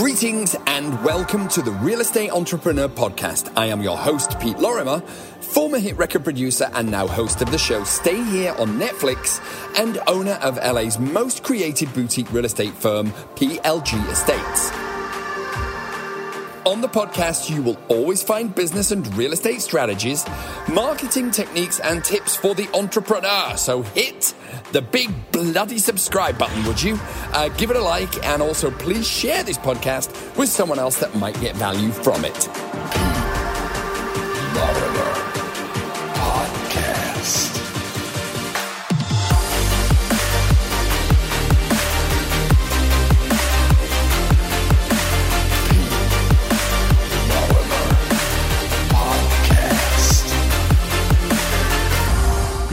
Greetings and welcome to the Real Estate Entrepreneur Podcast. I am your host, Pete Lorimer, former hit record producer and now host of the show Stay Here on Netflix and owner of LA's most creative boutique real estate firm, PLG Estates. On the podcast, you will always find business and real estate strategies, marketing techniques, and tips for the entrepreneur. So hit the big bloody subscribe button, would you? Uh, give it a like, and also please share this podcast with someone else that might get value from it.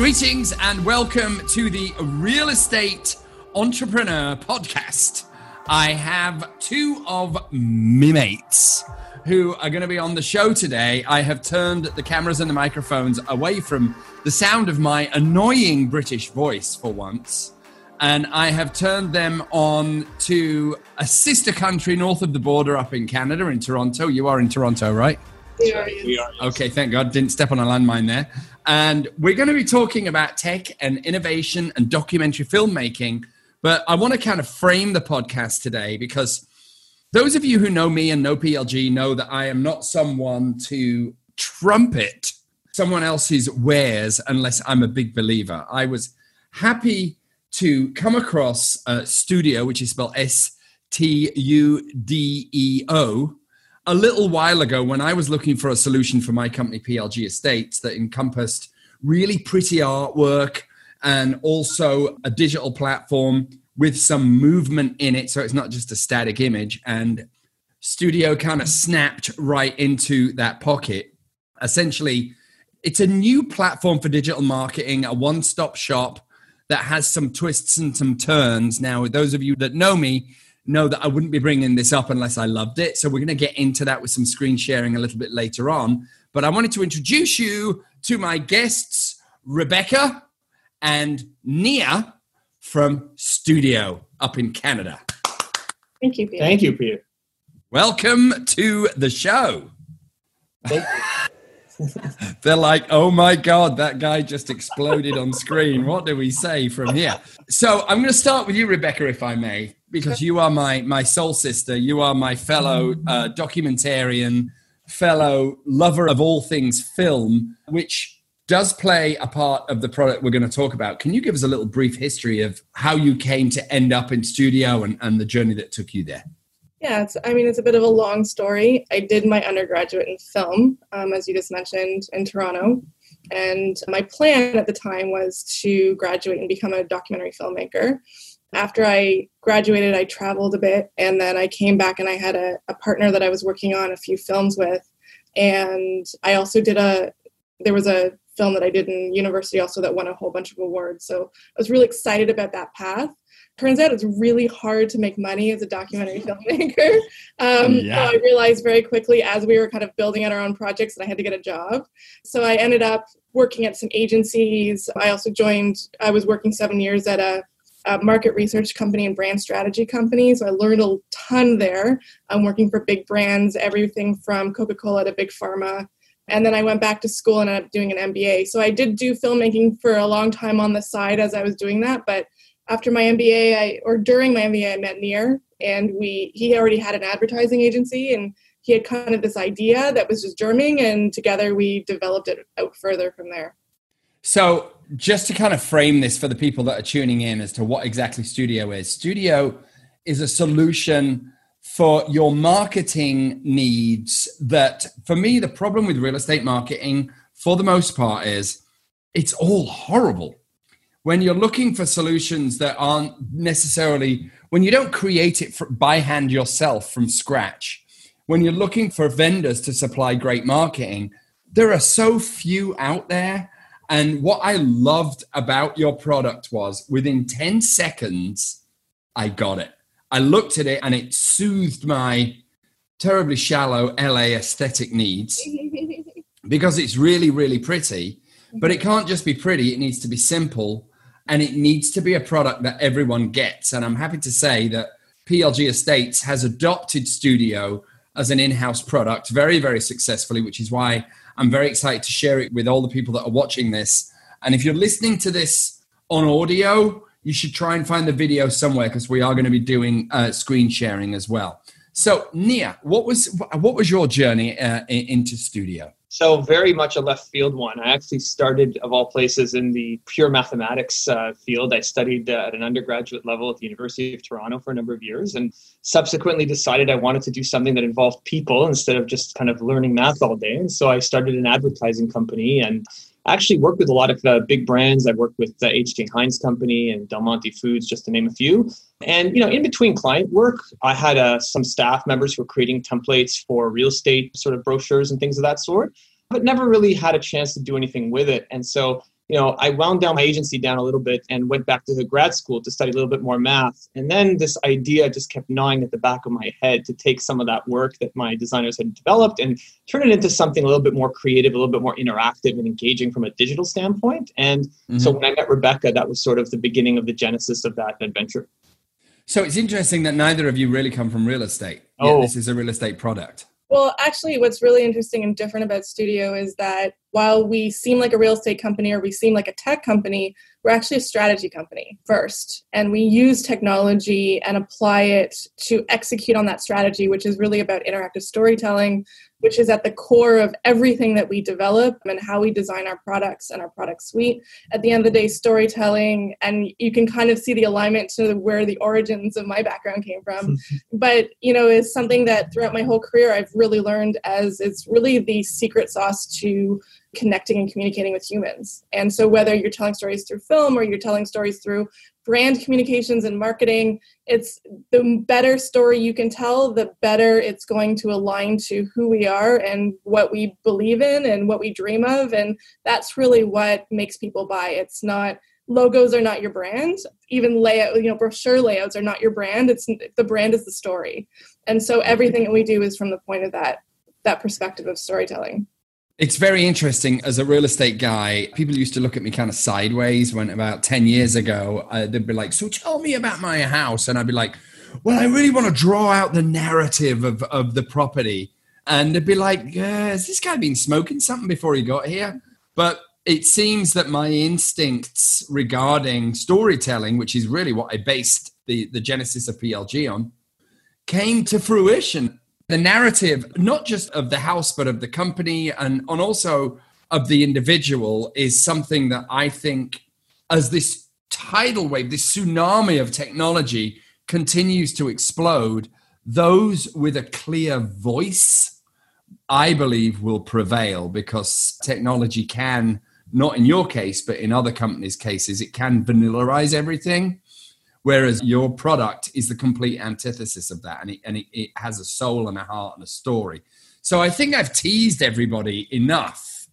Greetings and welcome to the Real Estate Entrepreneur Podcast. I have two of my mates who are going to be on the show today. I have turned the cameras and the microphones away from the sound of my annoying British voice for once. And I have turned them on to a sister country north of the border up in Canada, in Toronto. You are in Toronto, right? We are, we are yes. Okay, thank God. Didn't step on a landmine there. And we're going to be talking about tech and innovation and documentary filmmaking. But I want to kind of frame the podcast today because those of you who know me and know PLG know that I am not someone to trumpet someone else's wares unless I'm a big believer. I was happy to come across a Studeo, which is spelled S T U D E O, a little while ago when I was looking for a solution for my company, PLG Estates, that encompassed really pretty artwork and also a digital platform with some movement in it. So it's not just a static image. And Studeo kind of snapped right into that pocket. Essentially, it's a new platform for digital marketing, a one stop shop that has some twists and some turns. Now, those of you that know me, know that I wouldn't be bringing this up unless I loved it. So we're going to get into that with some screen sharing a little bit later on. But I wanted to introduce you to my guests, Rebecca and Nia from Studeo up in Canada. Thank you, Peter. Thank you, Peter. Welcome to the show. They're like, oh my God, that guy just exploded on screen. What do we say from here? So I'm going to start with you, Rebecca, if I may, because you are my, my soul sister. You are my fellow uh, documentarian, fellow lover of all things film, which does play a part of the product we're going to talk about. Can you give us a little brief history of how you came to end up in Studeo and, and the journey that took you there? Yeah, it's, I mean, it's a bit of a long story. I did my undergraduate in film, um, as you just mentioned, in Toronto. And my plan at the time was to graduate and become a documentary filmmaker. After I graduated, I traveled a bit, and then I came back and I had a, a partner that I was working on a few films with. And I also did a, there was a film that I did in university also that won a whole bunch of awards. So I was really excited about that path turns out it's really hard to make money as a documentary filmmaker. Um, yeah. So I realized very quickly as we were kind of building out our own projects that I had to get a job. So I ended up working at some agencies. I also joined, I was working seven years at a, a market research company and brand strategy company. So I learned a ton there. I'm working for big brands, everything from Coca Cola to Big Pharma. And then I went back to school and ended up doing an MBA. So I did do filmmaking for a long time on the side as I was doing that, but after my MBA, I or during my MBA, I met Nir, and we he already had an advertising agency, and he had kind of this idea that was just germing, and together we developed it out further from there. So, just to kind of frame this for the people that are tuning in as to what exactly Studeo is, Studeo is a solution for your marketing needs. That for me, the problem with real estate marketing, for the most part, is it's all horrible when you're looking for solutions that aren't necessarily when you don't create it by hand yourself from scratch when you're looking for vendors to supply great marketing there are so few out there and what i loved about your product was within 10 seconds i got it. I looked at it and it soothed my terribly shallow la aesthetic needs because it's really really pretty. Mm-hmm. But it can't just be pretty it needs to be simple and it needs to be a product that everyone gets. And I'm happy to say that PLG Estates has adopted Studeo as an in house product very, very successfully, which is why I'm very excited to share it with all the people that are watching this. And if you're listening to this on audio, you should try and find the video somewhere because we are going to be doing uh, screen sharing as well. So, Nia, what was what was your journey uh, into Studeo? So, very much a left field one. I actually started, of all places, in the pure mathematics uh, field. I studied uh, at an undergraduate level at the University of Toronto for a number of years and subsequently decided I wanted to do something that involved people instead of just kind of learning math all day. And so I started an advertising company and actually worked with a lot of uh, big brands. I've worked with the H.J. Heinz Company and Del Monte Foods, just to name a few. And you know, in between client work, I had uh, some staff members who were creating templates for real estate sort of brochures and things of that sort, but never really had a chance to do anything with it. And so you know, I wound down my agency down a little bit and went back to the grad school to study a little bit more math. And then this idea just kept gnawing at the back of my head to take some of that work that my designers had developed and turn it into something a little bit more creative, a little bit more interactive and engaging from a digital standpoint. And mm-hmm. so when I met Rebecca, that was sort of the beginning of the genesis of that adventure. So it's interesting that neither of you really come from real estate. Oh, this is a real estate product. Well, actually, what's really interesting and different about Studeo is that while we seem like a real estate company or we seem like a tech company, we're actually a strategy company first. And we use technology and apply it to execute on that strategy, which is really about interactive storytelling, which is at the core of everything that we develop and how we design our products and our product suite. At the end of the day, storytelling, and you can kind of see the alignment to where the origins of my background came from. but, you know, is something that throughout my whole career I've really learned as it's really the secret sauce to connecting and communicating with humans. And so, whether you're telling stories through film or you're telling stories through brand communications and marketing, it's the better story you can tell, the better it's going to align to who we are and what we believe in and what we dream of. And that's really what makes people buy. It's not logos are not your brand even layout you know brochure layouts are not your brand it's the brand is the story and so everything that we do is from the point of that that perspective of storytelling it's very interesting as a real estate guy. People used to look at me kind of sideways when about 10 years ago, uh, they'd be like, So tell me about my house. And I'd be like, Well, I really want to draw out the narrative of, of the property. And they'd be like, yeah, Has this guy been smoking something before he got here? But it seems that my instincts regarding storytelling, which is really what I based the, the genesis of PLG on, came to fruition the narrative, not just of the house, but of the company and, and also of the individual, is something that I think, as this tidal wave, this tsunami of technology continues to explode, those with a clear voice, I believe, will prevail because technology can, not in your case, but in other companies' cases, it can vanillaize everything Whereas your product is the complete antithesis of that, and it, and it, it has a soul and a heart and a story. So I think I've teased everybody enough.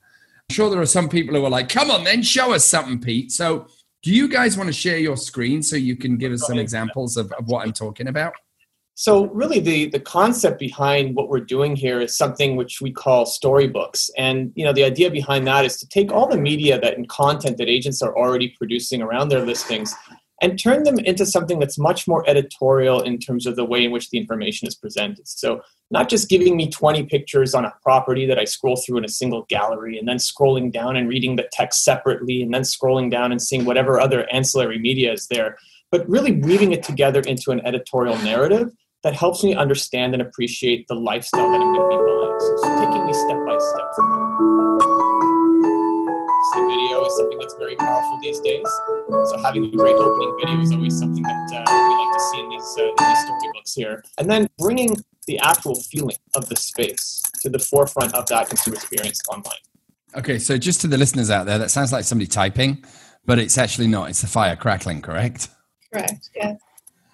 I'm sure there are some people who are like, "Come on, then show us something, Pete." So do you guys want to share your screen so you can give us some examples of, of what I'm talking about? So really the the concept behind what we're doing here is something which we call storybooks. And you know the idea behind that is to take all the media that and content that agents are already producing around their listings and turn them into something that's much more editorial in terms of the way in which the information is presented. So, not just giving me 20 pictures on a property that I scroll through in a single gallery and then scrolling down and reading the text separately and then scrolling down and seeing whatever other ancillary media is there, but really weaving it together into an editorial narrative that helps me understand and appreciate the lifestyle that I'm going to be buying. So, taking me step by step these days. So having a great opening video is always something that uh, we like to see in these, uh, in these storybooks here. And then bringing the actual feeling of the space to the forefront of that consumer experience online. Okay, so just to the listeners out there, that sounds like somebody typing, but it's actually not. It's the fire crackling, correct? Correct, yes.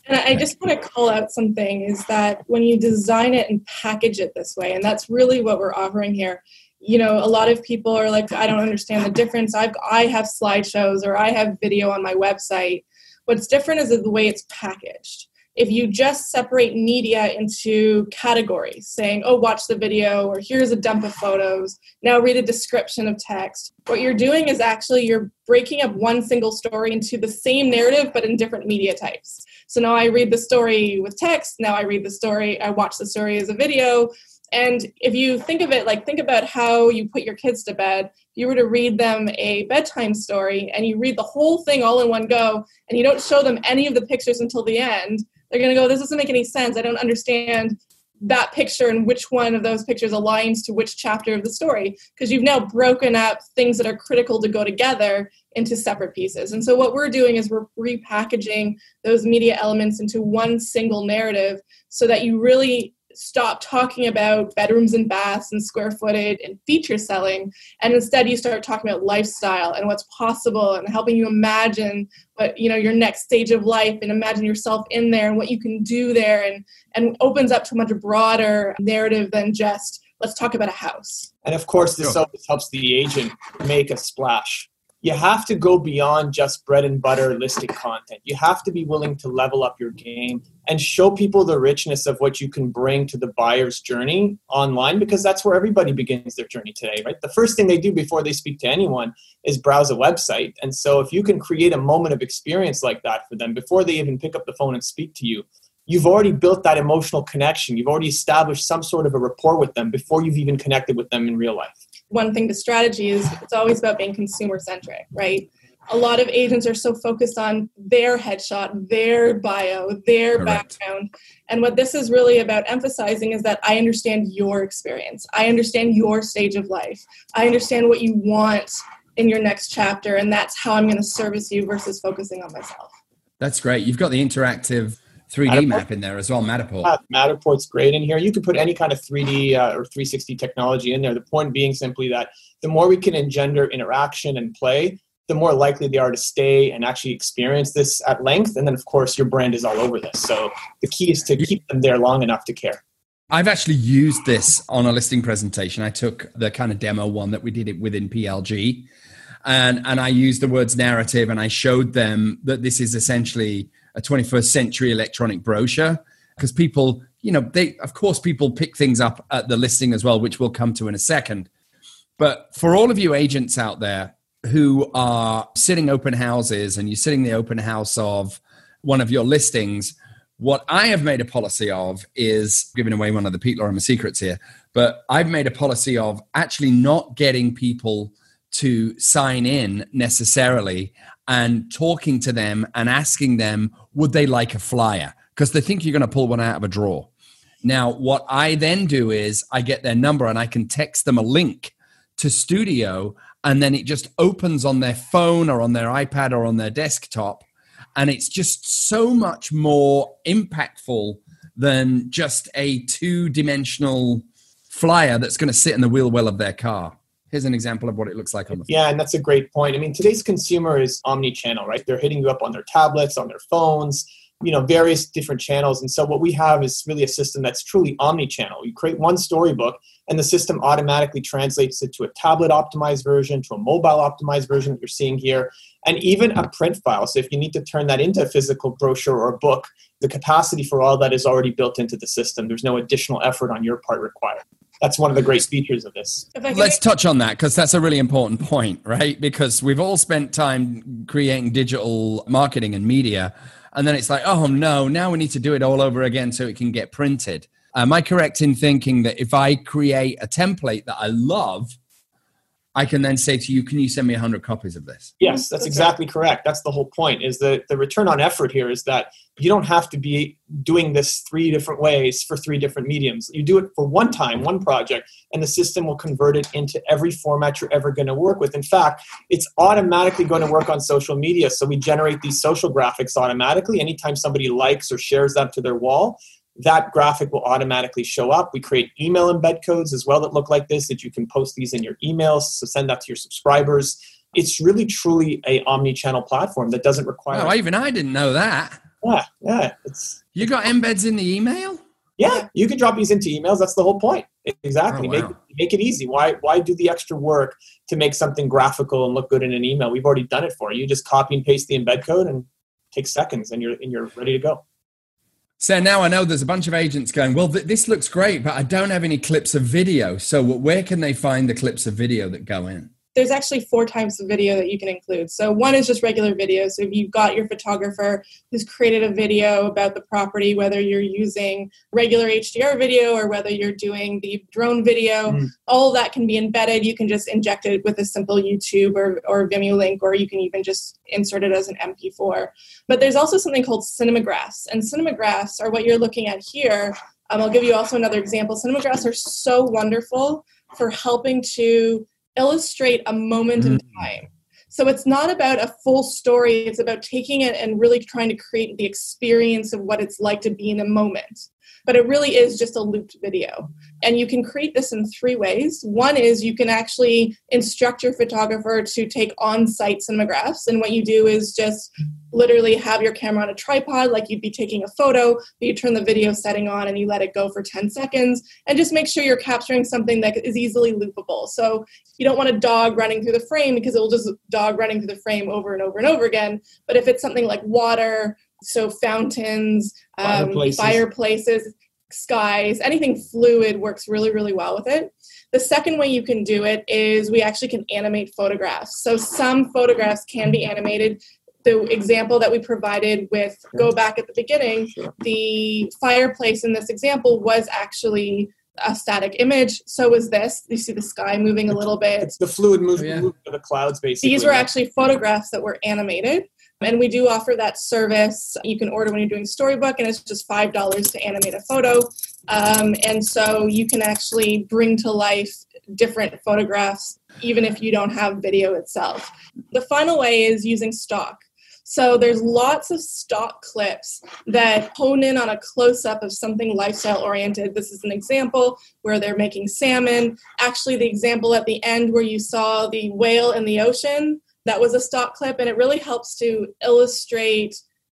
And I just want to call out something is that when you design it and package it this way, and that's really what we're offering here, you know a lot of people are like i don't understand the difference i've i have slideshows or i have video on my website what's different is the way it's packaged if you just separate media into categories, saying, oh, watch the video, or here's a dump of photos, now read a description of text, what you're doing is actually you're breaking up one single story into the same narrative but in different media types. So now I read the story with text, now I read the story, I watch the story as a video. And if you think of it like, think about how you put your kids to bed. If you were to read them a bedtime story and you read the whole thing all in one go and you don't show them any of the pictures until the end, they're going to go, This doesn't make any sense. I don't understand that picture and which one of those pictures aligns to which chapter of the story because you've now broken up things that are critical to go together into separate pieces. And so what we're doing is we're repackaging those media elements into one single narrative so that you really stop talking about bedrooms and baths and square footage and feature selling and instead you start talking about lifestyle and what's possible and helping you imagine what you know your next stage of life and imagine yourself in there and what you can do there and and opens up to a much broader narrative than just let's talk about a house and of course this sure. helps the agent make a splash you have to go beyond just bread and butter listing content. You have to be willing to level up your game and show people the richness of what you can bring to the buyer's journey online because that's where everybody begins their journey today, right? The first thing they do before they speak to anyone is browse a website. And so if you can create a moment of experience like that for them before they even pick up the phone and speak to you, you've already built that emotional connection. You've already established some sort of a rapport with them before you've even connected with them in real life one thing to strategy is it's always about being consumer centric, right? A lot of agents are so focused on their headshot, their bio, their Correct. background. And what this is really about emphasizing is that I understand your experience. I understand your stage of life. I understand what you want in your next chapter. And that's how I'm going to service you versus focusing on myself. That's great. You've got the interactive 3D Matterport? map in there as well, Matterport. Yeah, Matterport's great in here. You could put any kind of 3D uh, or 360 technology in there. The point being simply that the more we can engender interaction and play, the more likely they are to stay and actually experience this at length. And then, of course, your brand is all over this. So the key is to keep them there long enough to care. I've actually used this on a listing presentation. I took the kind of demo one that we did it within PLG, and and I used the words narrative, and I showed them that this is essentially a 21st century electronic brochure because people you know they of course people pick things up at the listing as well which we'll come to in a second. But for all of you agents out there who are sitting open houses and you're sitting the open house of one of your listings what i have made a policy of is giving away one of the pete lorimer secrets here but i've made a policy of actually not getting people to sign in necessarily and talking to them and asking them, would they like a flyer? Because they think you're going to pull one out of a drawer. Now, what I then do is I get their number and I can text them a link to Studeo, and then it just opens on their phone or on their iPad or on their desktop. And it's just so much more impactful than just a two dimensional flyer that's going to sit in the wheel well of their car here's an example of what it looks like on the phone. Yeah, and that's a great point. I mean, today's consumer is omni-channel, right? They're hitting you up on their tablets, on their phones, you know, various different channels. And so what we have is really a system that's truly omni-channel. You create one storybook and the system automatically translates it to a tablet optimized version, to a mobile optimized version that you're seeing here, and even a print file. So if you need to turn that into a physical brochure or a book, the capacity for all that is already built into the system. There's no additional effort on your part required that's one of the great features of this. Let's touch on that because that's a really important point, right? Because we've all spent time creating digital marketing and media, and then it's like, oh no, now we need to do it all over again so it can get printed. Am I correct in thinking that if I create a template that I love, I can then say to you, can you send me 100 copies of this? Yes, that's exactly correct. That's the whole point is that the return on effort here is that you don't have to be doing this three different ways for three different mediums. You do it for one time, one project, and the system will convert it into every format you're ever going to work with. In fact, it's automatically going to work on social media. So we generate these social graphics automatically. Anytime somebody likes or shares that to their wall, that graphic will automatically show up. We create email embed codes as well that look like this that you can post these in your emails. So send that to your subscribers. It's really truly a omni-channel platform that doesn't require. Oh, even I didn't know that. Yeah, yeah. It's you got embeds in the email. Yeah, you can drop these into emails. That's the whole point. Exactly. Oh, wow. Make it, make it easy. Why why do the extra work to make something graphical and look good in an email? We've already done it for you. You just copy and paste the embed code and take seconds, and you're and you're ready to go. So now I know there's a bunch of agents going, well, th- this looks great, but I don't have any clips of video. So where can they find the clips of video that go in? There's actually four types of video that you can include. So one is just regular video. So if you've got your photographer who's created a video about the property, whether you're using regular HDR video or whether you're doing the drone video, mm. all that can be embedded. You can just inject it with a simple YouTube or, or Vimeo link, or you can even just insert it as an MP4. But there's also something called cinemagraphs, and cinemagraphs are what you're looking at here. Um, I'll give you also another example. Cinemagraphs are so wonderful for helping to illustrate a moment mm-hmm. in mm. time. So it's not about a full story, it's about taking it and really trying to create the experience of what it's like to be in a moment but it really is just a looped video. And you can create this in three ways. One is you can actually instruct your photographer to take on site cinemagraphs. And what you do is just literally have your camera on a tripod like you'd be taking a photo, but you turn the video setting on and you let it go for 10 seconds and just make sure you're capturing something that is easily loopable. So you don't want a dog running through the frame because it will just dog running through the frame over and over and over again. But if it's something like water so fountains, um, fireplaces. fireplaces, skies, anything fluid works really, really well with it. The second way you can do it is we actually can animate photographs. So some photographs can be animated. The example that we provided with go back at the beginning, the fireplace in this example was actually a static image. So was this. You see the sky moving a little bit. It's the fluid movement oh, yeah. of the clouds, basically. These were actually photographs that were animated. And we do offer that service. You can order when you're doing Storybook, and it's just $5 to animate a photo. Um, and so you can actually bring to life different photographs, even if you don't have video itself. The final way is using stock. So there's lots of stock clips that hone in on a close up of something lifestyle oriented. This is an example where they're making salmon. Actually, the example at the end where you saw the whale in the ocean, that was a stock clip and it really helps to illustrate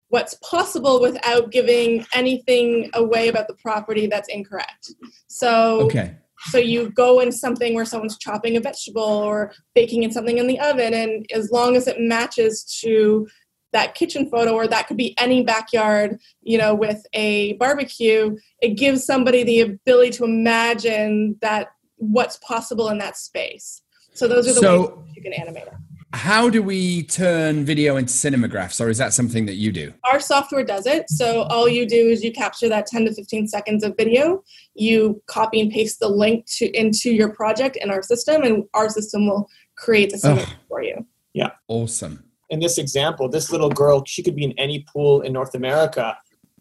what's possible without giving anything away about the property that's incorrect. So okay. so you go in something where someone's chopping a vegetable or baking in something in the oven and as long as it matches to that kitchen photo or that could be any backyard you know with a barbecue it gives somebody the ability to imagine that what's possible in that space. So those are the so, ways you can animate it how do we turn video into cinemagraphs, or is that something that you do? Our software does it. So all you do is you capture that 10 to 15 seconds of video, you copy and paste the link to into your project in our system, and our system will create the cinemagraph for you. Yeah. Awesome. In this example, this little girl, she could be in any pool in North America.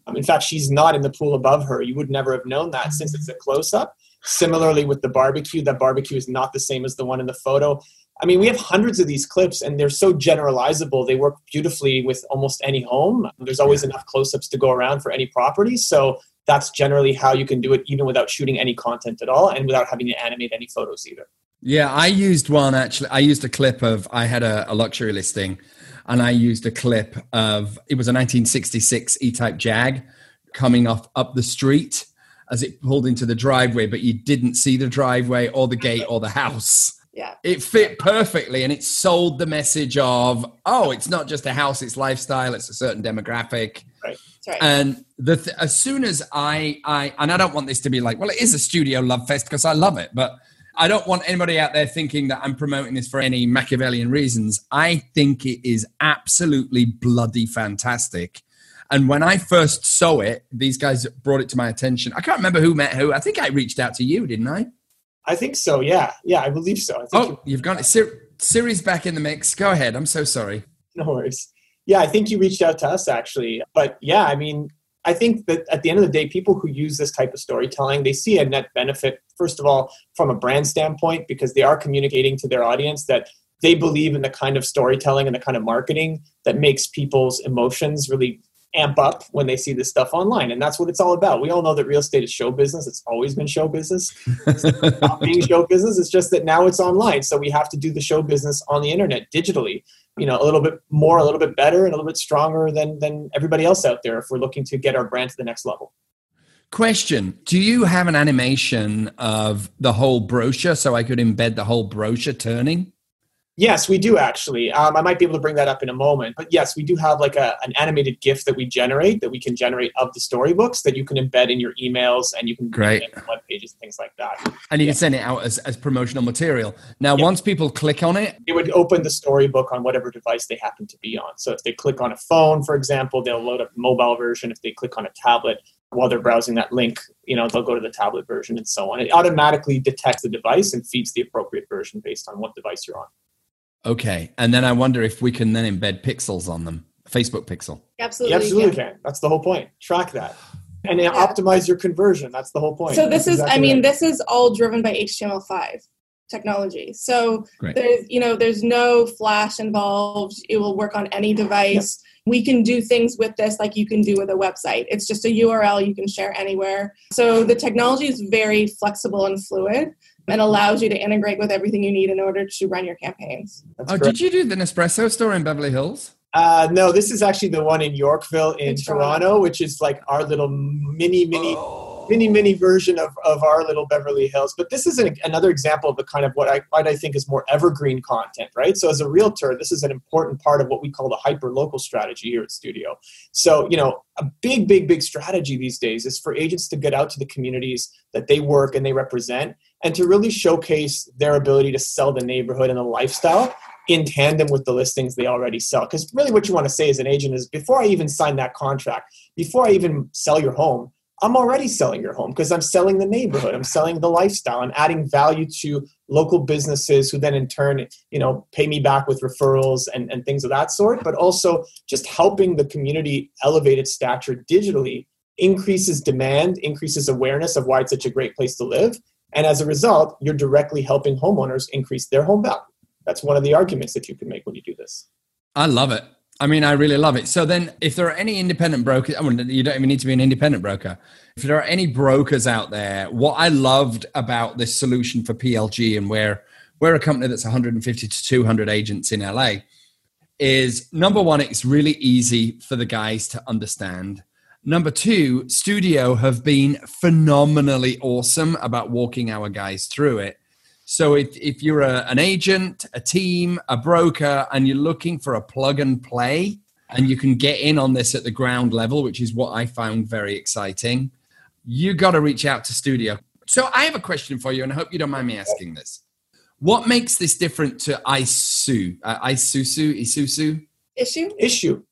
Um, in fact, she's not in the pool above her. You would never have known that since it's a close up. Similarly, with the barbecue, that barbecue is not the same as the one in the photo. I mean, we have hundreds of these clips and they're so generalizable. They work beautifully with almost any home. There's always enough close ups to go around for any property. So that's generally how you can do it, even without shooting any content at all and without having to animate any photos either. Yeah, I used one actually. I used a clip of, I had a, a luxury listing and I used a clip of, it was a 1966 E Type Jag coming off up the street as it pulled into the driveway, but you didn't see the driveway or the gate or the house yeah it fit perfectly and it sold the message of oh it's not just a house it's lifestyle it's a certain demographic right, right. and the th- as soon as i i and i don't want this to be like well it is a Studeo love fest because i love it but i don't want anybody out there thinking that i'm promoting this for any machiavellian reasons i think it is absolutely bloody fantastic and when I first saw it, these guys brought it to my attention. I can't remember who met who. I think I reached out to you, didn't I? I think so. Yeah, yeah, I believe so. I oh, you, have got it. Sir, Siri's back in the mix. Go ahead. I'm so sorry. No worries. Yeah, I think you reached out to us actually. But yeah, I mean, I think that at the end of the day, people who use this type of storytelling, they see a net benefit. First of all, from a brand standpoint, because they are communicating to their audience that they believe in the kind of storytelling and the kind of marketing that makes people's emotions really amp up when they see this stuff online. And that's what it's all about. We all know that real estate is show business. It's always been show business. It's not being show business. It's just that now it's online. So we have to do the show business on the internet digitally, you know, a little bit more, a little bit better, and a little bit stronger than, than everybody else out there if we're looking to get our brand to the next level. Question Do you have an animation of the whole brochure so I could embed the whole brochure turning? Yes, we do actually. Um, I might be able to bring that up in a moment. But yes, we do have like a, an animated GIF that we generate that we can generate of the storybooks that you can embed in your emails and you can Great. web pages and things like that. And you Yeah. can send it out as, as promotional material. Now, Yeah. once people click on it, It would open the storybook on whatever device they happen to be on. So if they click on a phone, for example, they'll load up the mobile version. If they click on a tablet while they're browsing that link, you know, they'll go to the tablet version and so on. It automatically detects the device and feeds the appropriate version based on what device you're on. Okay. And then I wonder if we can then embed pixels on them, Facebook pixel. Absolutely. You absolutely yeah. can. That's the whole point. Track that. And then Yeah. optimize your conversion. That's the whole point. So this That's is, I mean, right. this is all driven by HTML5 technology. So Great. there's, you know, there's no flash involved. It will work on any device. We can do things with this like you can do with a website. It's just a URL you can share anywhere. So the technology is very flexible and fluid and allows you to integrate with everything you need in order to run your campaigns. That's Oh, correct. did you do the Nespresso store in Beverly Hills? Uh, no, this is actually the one in Yorkville in In Toronto. Toronto. which is like our little mini, mini, Oh. mini, mini version of, of our little Beverly Hills. But this is an, another example of the kind of what I, what I think is more evergreen content, right? So as a realtor, this is an important part of what we call the hyper local strategy here at Studeo. So, you know, a big, big, big strategy these days is for agents to get out to the communities that they work and they represent and to really showcase their ability to sell the neighborhood and the lifestyle in tandem with the listings they already sell. Because really, what you want to say as an agent is before I even sign that contract, before I even sell your home, I'm already selling your home because I'm selling the neighborhood. I'm selling the lifestyle. I'm adding value to local businesses who then in turn, you know, pay me back with referrals and, and things of that sort. But also just helping the community elevate its stature digitally increases demand, increases awareness of why it's such a great place to live. And as a result, you're directly helping homeowners increase their home value. That's one of the arguments that you can make when you do this. I love it. I mean, I really love it. So then, if there are any independent brokers, I mean, you don't even need to be an independent broker. If there are any brokers out there, what I loved about this solution for PLG and where we're a company that's 150 to 200 agents in LA is number one, it's really easy for the guys to understand. Number two, Studeo have been phenomenally awesome about walking our guys through it. So if, if you're a, an agent, a team, a broker, and you're looking for a plug and play, and you can get in on this at the ground level, which is what I found very exciting, you got to reach out to Studeo. So I have a question for you, and I hope you don't mind me asking this. What makes this different to ISU? Uh, Isusu? Isusu? Issuu? Issuu.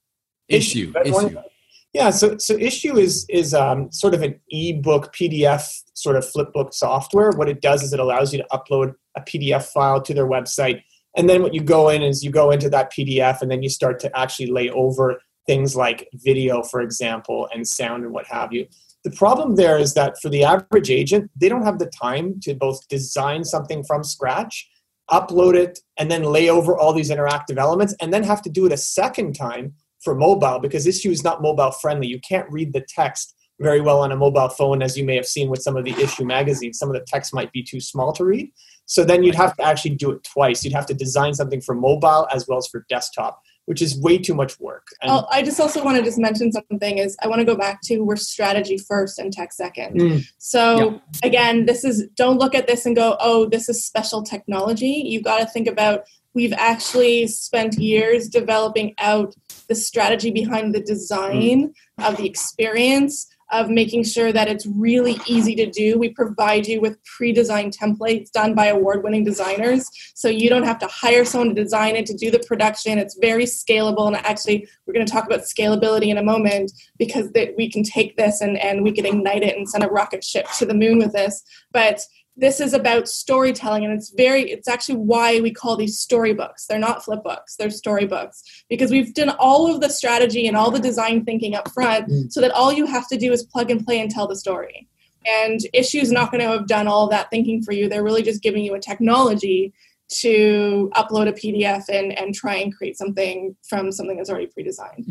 Issuu. Issuu. Yeah, so so Issuu is is um, sort of an ebook PDF sort of flipbook software. What it does is it allows you to upload a PDF file to their website, and then what you go in is you go into that PDF, and then you start to actually lay over things like video, for example, and sound and what have you. The problem there is that for the average agent, they don't have the time to both design something from scratch, upload it, and then lay over all these interactive elements, and then have to do it a second time for mobile because Issuu is not mobile friendly. You can't read the text very well on a mobile phone, as you may have seen with some of the Issuu magazines. Some of the text might be too small to read. So then you'd have to actually do it twice. You'd have to design something for mobile as well as for desktop, which is way too much work. And Oh, I just also want to just mention something is I want to go back to we're strategy first and tech second. Mm. So again, this is don't look at this and go, oh, this is special technology. You've got to think about we've actually spent years developing out the strategy behind the design mm. of the experience of making sure that it's really easy to do. We provide you with pre-designed templates done by award-winning designers, so you don't have to hire someone to design it to do the production. It's very scalable, and actually, we're going to talk about scalability in a moment because that we can take this and and we can ignite it and send a rocket ship to the moon with this. But this is about storytelling and it's very it's actually why we call these storybooks they're not flip books they're storybooks because we've done all of the strategy and all the design thinking up front Mm. so that all you have to do is plug and play and tell the story and Issuu's not going to have done all that thinking for you they're really just giving you a technology to upload a pdf and and try and create something from something that's already pre-designed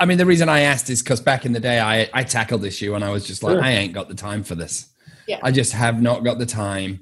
I mean, the reason I asked is because back in the day, I, I tackled this issue and I was just like, Sure. I ain't got the time for this. Yeah. I just have not got the time.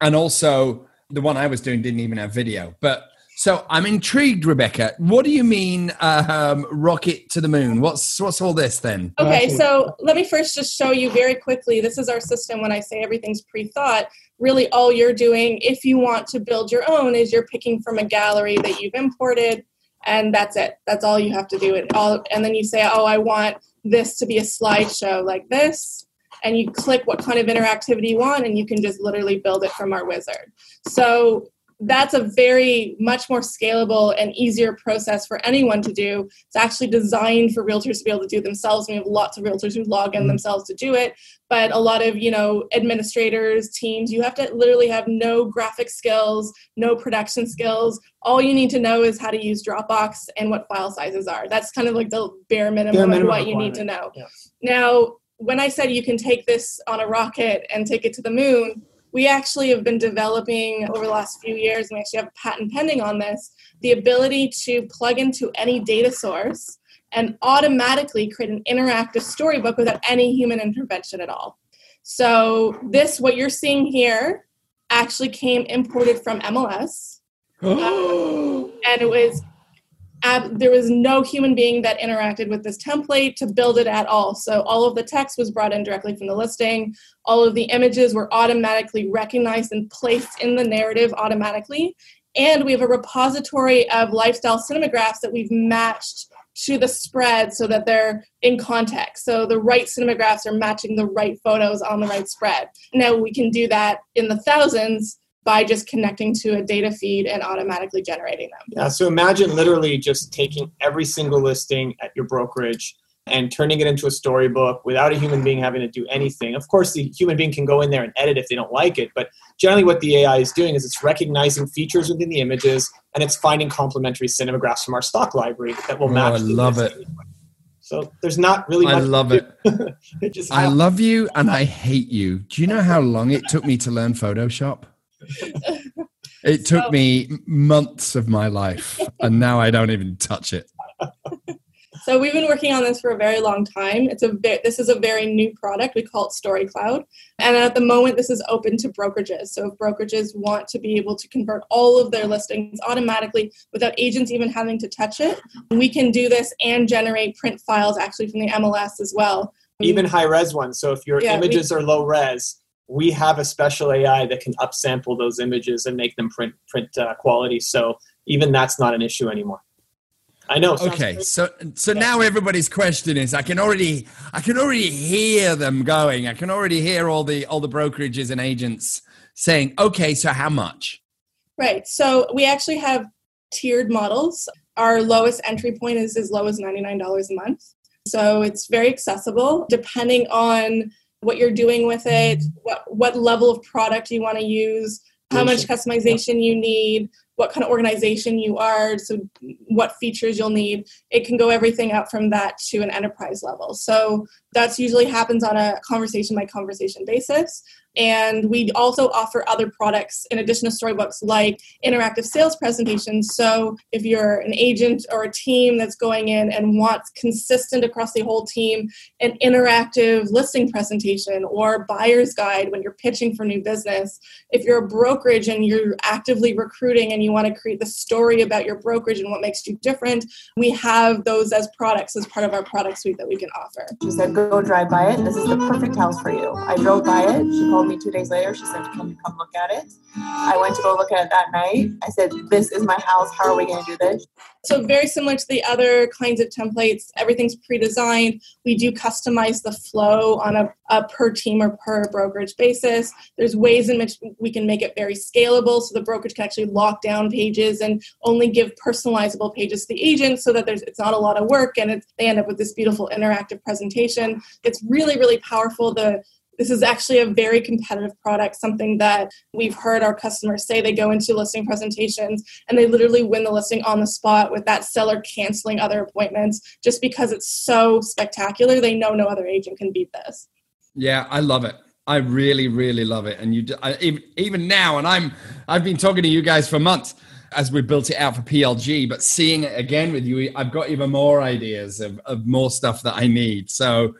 And also, the one I was doing didn't even have video. But So I'm intrigued, Rebecca. What do you mean, um, rocket to the moon? What's what's all this then? Okay, so let me first just show you very quickly. This is our system. When I say everything's pre-thought, really all you're doing, if you want to build your own, is you're picking from a gallery that you've imported, and that's it. That's all you have to do. It all, and then you say, oh, I want this to be a slideshow like this, and you click what kind of interactivity you want, and you can just literally build it from our wizard. So that's a very much more scalable and easier process for anyone to do. It's actually designed for realtors to be able to do themselves. We have lots of realtors who log in mm-hmm. themselves to do it, but a lot of you know administrators, teams, you have to literally have no graphic skills, no production skills. All you need to know is how to use Dropbox and what file sizes are. That's kind of like the bare minimum, bare minimum of what you need to know. Yeah. Now, when I said you can take this on a rocket and take it to the moon we actually have been developing over the last few years, and we actually have a patent pending on this, the ability to plug into any data source and automatically create an interactive storybook without any human intervention at all. So, this, what you're seeing here, actually came imported from MLS. um, and it was ab- there was no human being that interacted with this template to build it at all. So all of the text was brought in directly from the listing. All of the images were automatically recognized and placed in the narrative automatically. And we have a repository of lifestyle cinemagraphs that we've matched to the spread so that they're in context. So the right cinemagraphs are matching the right photos on the right spread. Now we can do that in the thousands by just connecting to a data feed and automatically generating them. Yeah, so imagine literally just taking every single listing at your brokerage and turning it into a storybook without a human being having to do anything. Of course, the human being can go in there and edit if they don't like it, but generally what the AI is doing is it's recognizing features within the images and it's finding complementary cinemagraphs from our stock library that will oh, match. I love it. So there's not really. I love it. it I love you and I hate you. Do you know how long it took me to learn Photoshop? it took so, me months of my life, and now I don't even touch it. So we've been working on this for a very long time. It's a ve- this is a very new product. We call it Story Cloud, and at the moment, this is open to brokerages. So if brokerages want to be able to convert all of their listings automatically without agents even having to touch it, we can do this and generate print files actually from the MLS as well. Even high res ones. So if your yeah, images we, are low res, we have a special AI that can upsample those images and make them print print uh, quality. So even that's not an issue anymore. I know. Okay, so so yeah. now everybody's question is: I can already I can already hear them going. I can already hear all the all the brokerages and agents saying, "Okay, so how much?" Right. So we actually have tiered models. Our lowest entry point is as low as ninety nine dollars a month. So it's very accessible, depending on what you're doing with it, what, what level of product you want to use, how much customization you need, what kind of organization you are, so what features you'll need. It can go everything up from that to an enterprise level. So that's usually happens on a conversation by conversation basis. And we also offer other products in addition to storybooks like interactive sales presentations. So if you're an agent or a team that's going in and wants consistent across the whole team, an interactive listing presentation or buyer's guide when you're pitching for new business. If you're a brokerage and you're actively recruiting and you want to create the story about your brokerage and what makes you different, we have those as products as part of our product suite that we can offer. She said, go drive by it. This is the perfect house for you. I drove by it. She called called me two days later. She said, Can you come look at it? I went to go look at it that night. I said, This is my house. How are we going to do this? So, very similar to the other kinds of templates, everything's pre designed. We do customize the flow on a, a, per team or per brokerage basis. There's ways in which we can make it very scalable so the brokerage can actually lock down pages and only give personalizable pages to the agent so that there's, it's not a lot of work and they end up with this beautiful interactive presentation. It's really, really powerful. The this is actually a very competitive product, something that we've heard our customers say. They go into listing presentations and they literally win the listing on the spot with that seller canceling other appointments just because it's so spectacular. They know no other agent can beat this. Yeah, I love it. I really, really love it. And you, I, even, now, and I'm, I've been talking to you guys for months as we built it out for PLG, but seeing it again with you, I've got even more ideas of, of more stuff that I need. So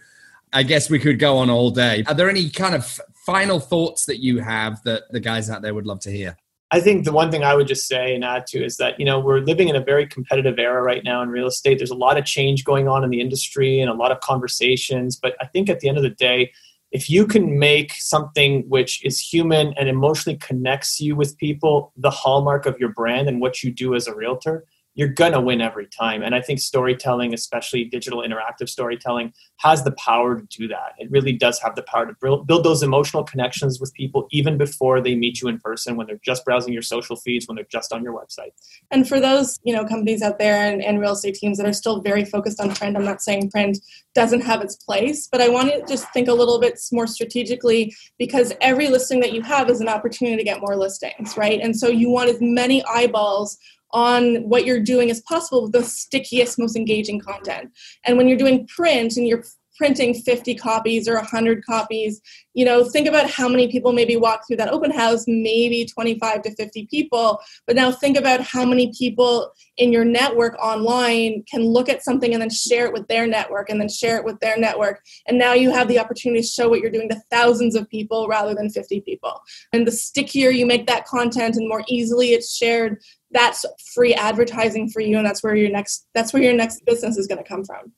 I guess we could go on all day. Are there any kind of final thoughts that you have that the guys out there would love to hear? I think the one thing I would just say and add to is that, you know, we're living in a very competitive era right now in real estate. There's a lot of change going on in the industry and a lot of conversations. But I think at the end of the day, if you can make something which is human and emotionally connects you with people the hallmark of your brand and what you do as a realtor, you're gonna win every time. And I think storytelling, especially digital interactive storytelling, has the power to do that. It really does have the power to build those emotional connections with people even before they meet you in person, when they're just browsing your social feeds, when they're just on your website. And for those, you know, companies out there and, and real estate teams that are still very focused on print, I'm not saying print doesn't have its place, but I want to just think a little bit more strategically because every listing that you have is an opportunity to get more listings, right? And so you want as many eyeballs on what you're doing as possible with the stickiest, most engaging content. And when you're doing print and you're printing 50 copies or 100 copies you know think about how many people maybe walk through that open house maybe 25 to 50 people. But now think about how many people in your network online can look at something and then share it with their network and then share it with their network. And now you have the opportunity to show what you're doing to thousands of people rather than 50 people. And the stickier you make that content and more easily it's shared that's free advertising for you and that's where your next that's where your next business is going to come from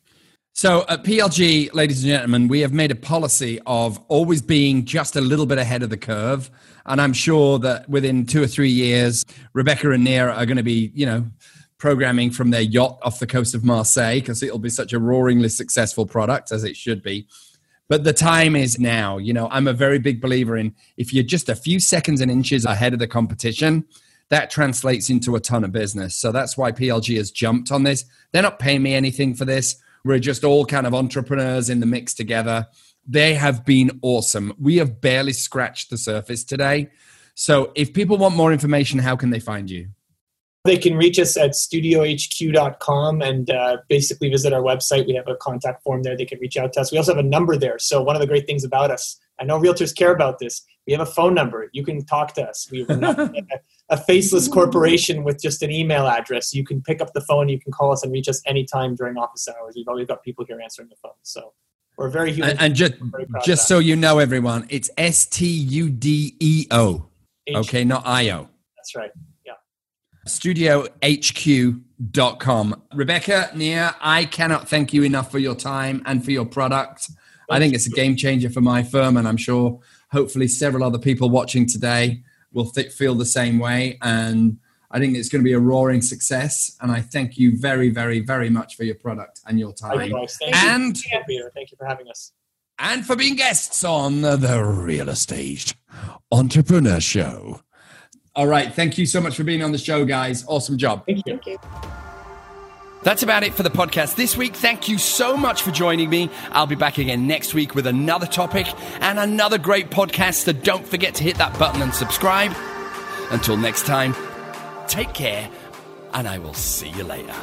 so uh, at PLG, ladies and gentlemen, we have made a policy of always being just a little bit ahead of the curve. And I'm sure that within two or three years, Rebecca and Nia are going to be, you know, programming from their yacht off the coast of Marseille because it'll be such a roaringly successful product as it should be. But the time is now. You know, I'm a very big believer in if you're just a few seconds and inches ahead of the competition, that translates into a ton of business. So that's why PLG has jumped on this. They're not paying me anything for this. We're just all kind of entrepreneurs in the mix together. They have been awesome. We have barely scratched the surface today. So if people want more information, how can they find you? They can reach us at studeohq.com and uh, basically visit our website. We have a contact form there. They can reach out to us. We also have a number there. So, one of the great things about us, I know realtors care about this. We have a phone number. You can talk to us. We are not a faceless corporation with just an email address. You can pick up the phone. You can call us and reach us anytime during office hours. We've always got people here answering the phone. So, we're very human. And, and just, just so you know, everyone, it's S T U D E O. Okay, not I O. That's right Yeah. studeohq.com. Rebecca, Nia, I cannot thank you enough for your time and for your product. I think it's a game changer for my firm, and I'm sure hopefully several other people watching today will th- feel the same way. And I think it's going to be a roaring success. And I thank you very, very, very much for your product and your time. Thank and you. thank you for having us. And for being guests on the Real Estate Entrepreneur Show. All right. Thank you so much for being on the show, guys. Awesome job. Thank you. Thank you. That's about it for the podcast this week. Thank you so much for joining me. I'll be back again next week with another topic and another great podcast. So don't forget to hit that button and subscribe. Until next time, take care, and I will see you later.